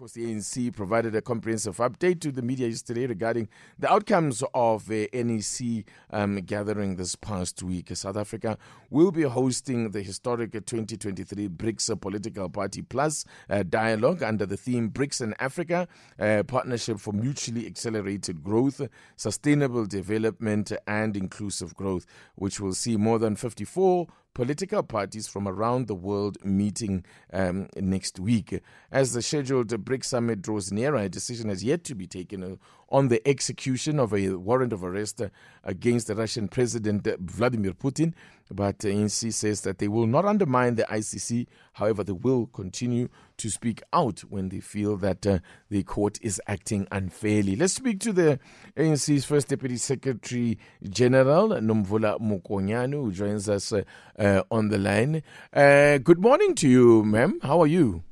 course, the ANC provided a comprehensive update to the media yesterday regarding the outcomes of the NEC um, gathering this past week. South Africa will be hosting the historic 2023 BRICS Political Party Plus uh, dialogue under the theme BRICS and Africa, uh, Partnership for Mutually Accelerated Growth, Sustainable Development, and Inclusive Growth, which will see more than 54 political parties from around the world meeting um, next week. As the scheduled BRICS summit draws nearer, a decision has yet to be taken uh, on the execution of a warrant of arrest against the Russian President Vladimir Putin. But ANC says that they will not undermine the ICC. However, they will continue to speak out when they feel that uh, the court is acting unfairly. Let's speak to the ANC's First Deputy Secretary General, Nomvula Mokonyane, who joins us uh, uh, on the line. Uh, good morning to you, ma'am. How are you?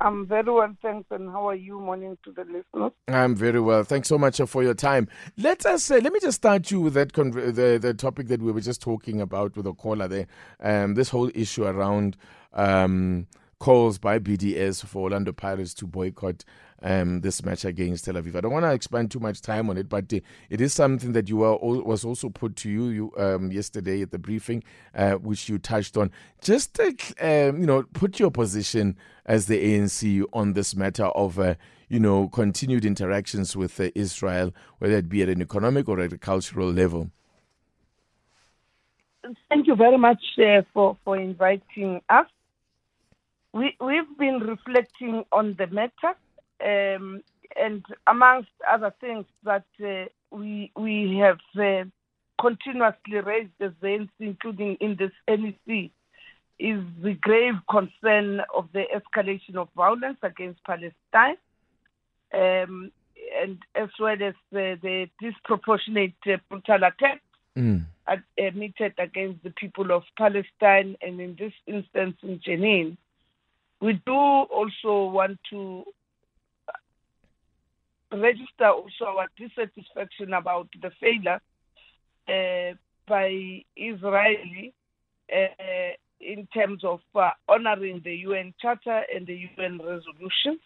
I'm very well, thanks. And how are you? Morning to the listeners. I'm very well. Thanks so much for your time. Let us uh, let me just start you with that conv- the the topic that we were just talking about with the caller there. Um, this whole issue around um, calls by BDS for Orlando Pirates to boycott um, this match against Tel Aviv. I don't want to expend too much time on it, but uh, it is something that you were was also put to you, you um, yesterday at the briefing, uh, which you touched on. Just uh, um, you know, put your position as the ANC on this matter of. Uh, you know, continued interactions with uh, Israel, whether it be at an economic or at a cultural level. Thank you very much uh, for, for inviting us. We, we've been reflecting on the matter, um, and amongst other things that uh, we we have uh, continuously raised as the including in this NEC, is the grave concern of the escalation of violence against Palestine, um, and as well as the, the disproportionate uh, brutal attacks mm. meted against the people of Palestine, and in this instance in Jenin. We do also want to register also our dissatisfaction about the failure uh, by Israeli uh, in terms of uh, honoring the UN Charter and the UN resolutions.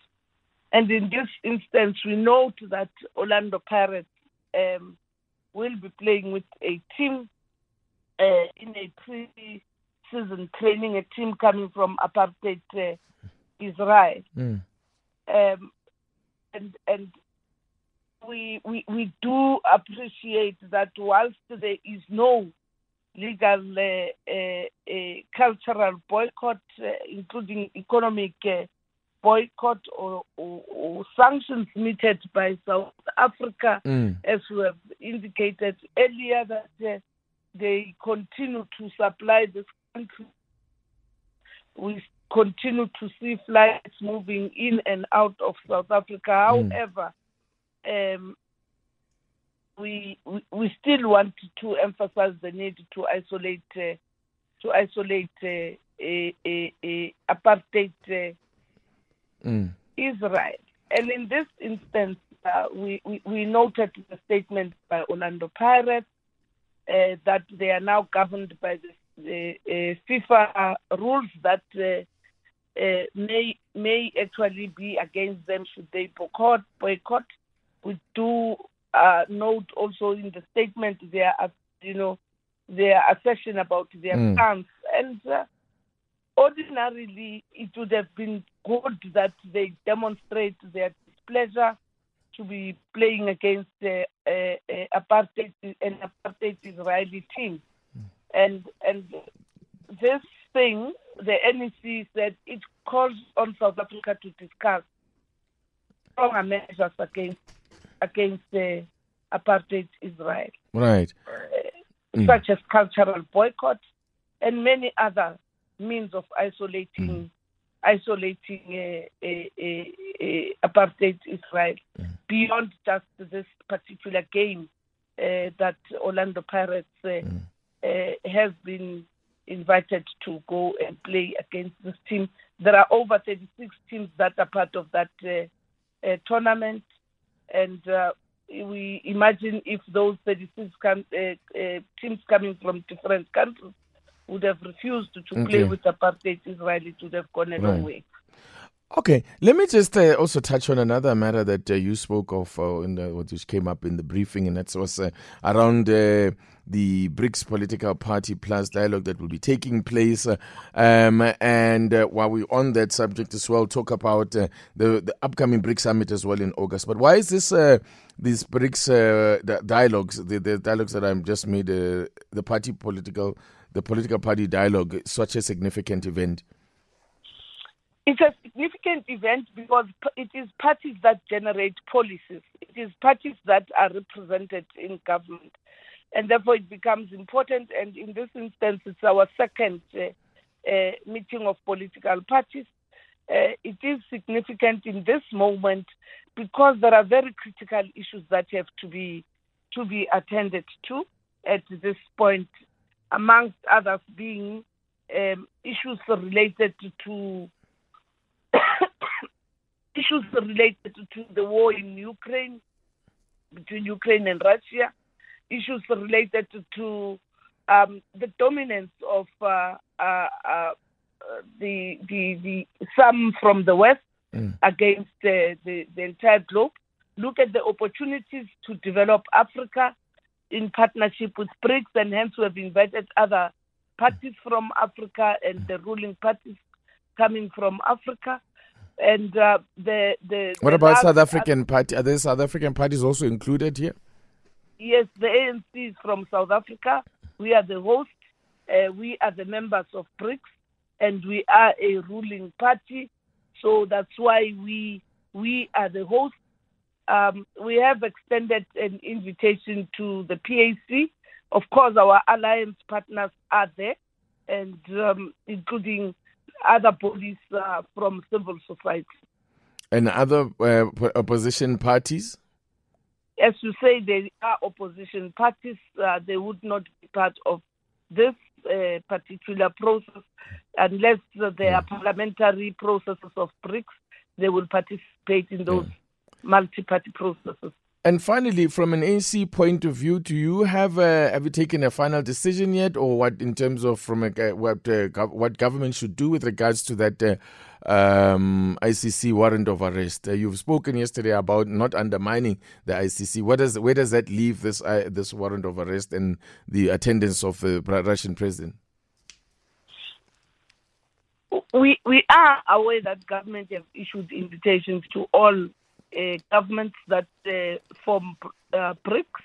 And in this instance, we note that Orlando Pirates um, will be playing with a team uh, in a pre-season training, a team coming from apartheid uh, Israel. Mm. Um, and and we, we we do appreciate that whilst there is no legal uh, uh, uh, cultural boycott, uh, including economic uh, boycott or, or, or, sanctions meted by South Africa, mm. as we have indicated earlier, that uh, they continue to supply this country. We continue to see flights moving in and out of South Africa. Mm. However, um, we, we, we still want to emphasize the need to isolate uh, to isolate uh, a, a, a apartheid uh, mm. Israel. And in this instance, uh, we, we, we noted the statement by Orlando Pirates uh, that they are now governed by the uh, FIFA rules that may may actually be against them should they boycott. boycott we do uh, note also in the statement their, uh, you know, their assertion about their mm. And uh, ordinarily, it would have been good that they demonstrate their displeasure to be playing against uh, uh, apartheid, an apartheid Israeli team. Mm. And and this thing, the NEC said it calls on South Africa to discuss stronger measures against against the apartheid Israel. Right. Uh, mm. Such as cultural boycott and many other means of isolating mm. isolating uh, uh, apartheid Israel mm. beyond just this particular game uh, that Orlando Pirates uh, mm. uh, has been invited to go and play against this team there are over 36 teams that are part of that uh, uh, tournament, and uh, we imagine if those 36 com- uh, uh, teams coming from different countries would have refused to, to okay. play with apartheid Israel, it would have gone a right. long way. Okay, let me just uh, also touch on another matter that uh, you spoke of, uh, in the, which came up in the briefing, and that was uh, around uh, the BRICS political party plus dialogue that will be taking place. Uh, um, and while we're on that subject as well, talk about the, the upcoming BRICS summit as well in August. But why is this these BRICS dialogues, the, the, dialogues that I'm just made, the party political, the political party dialogue, such a significant event? It's a significant event because it is parties that generate policies. It is parties that are represented in government. And therefore, it becomes important. And in this instance, it's our second uh, uh, meeting of political parties. Uh, it is significant in this moment because there are very critical issues that have to be to be attended to at this point, amongst others being um, issues related to issues related to the war in Ukraine, between Ukraine and Russia, issues related to um, the dominance of uh, uh, uh, the, the, the some from the West mm. against the, the, the entire globe. Look at the opportunities to develop Africa in partnership with BRICS, and hence we have invited other parties from Africa and the ruling parties coming from Africa and uh, the the. What the about South African party? Are there South African parties also included here? Yes, the ANC is from South Africa. We are the host. Uh, we are the members of BRICS, and we are a ruling party. So that's why we we are the host. Um, we have extended an invitation to the PAC. Of course, our alliance partners are there, and um, including other bodies uh, from civil society. And other uh, opposition parties? As you say, there are opposition parties. Uh, they would not be part of this uh, particular process unless there are hmm. parliamentary processes of BRICS. They will participate in those yeah. multi-party processes. And finally, from an ANC point of view, do you have uh, have you taken a final decision yet, or what in terms of from a, what uh, what government should do with regards to that uh, um, ICC warrant of arrest? Uh, you've spoken yesterday about not undermining the ICC. What does where does that leave this uh, this warrant of arrest and the attendance of the Russian president? We we are aware that government have issued invitations to all uh, governments that uh, form uh, BRICS,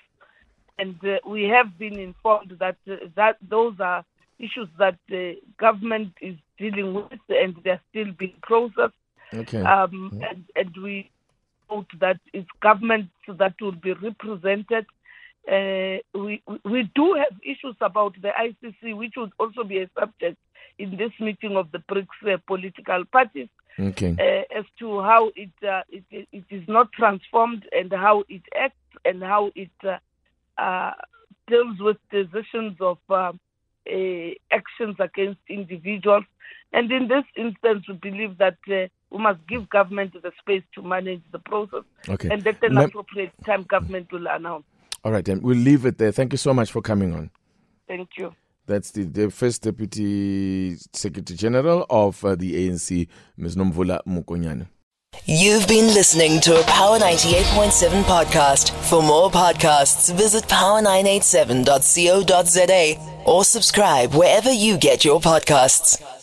and we have been informed that that those are issues that the government is dealing with, and they're still being processed. Okay. Um, yeah. and, and we note that it's governments that will be represented. Uh, we we do have issues about the ICC, which would also be a subject in this meeting of the BRICS uh, political parties okay. uh, as to how it, uh, it, it is not transformed and how it acts and how it uh, uh deals with decisions of uh, actions against individuals. And in this instance, we believe that uh, we must give government the space to manage the process, okay. and at an appropriate time, government will announce. All right, then we'll leave it there. Thank you so much for coming on. Thank you. That's the, the first Deputy Secretary General of uh, the ANC, Ms. Nomvula Mokonyane. You've been listening to a Power 98.7 podcast. For more podcasts, visit power987.co.za or subscribe wherever you get your podcasts.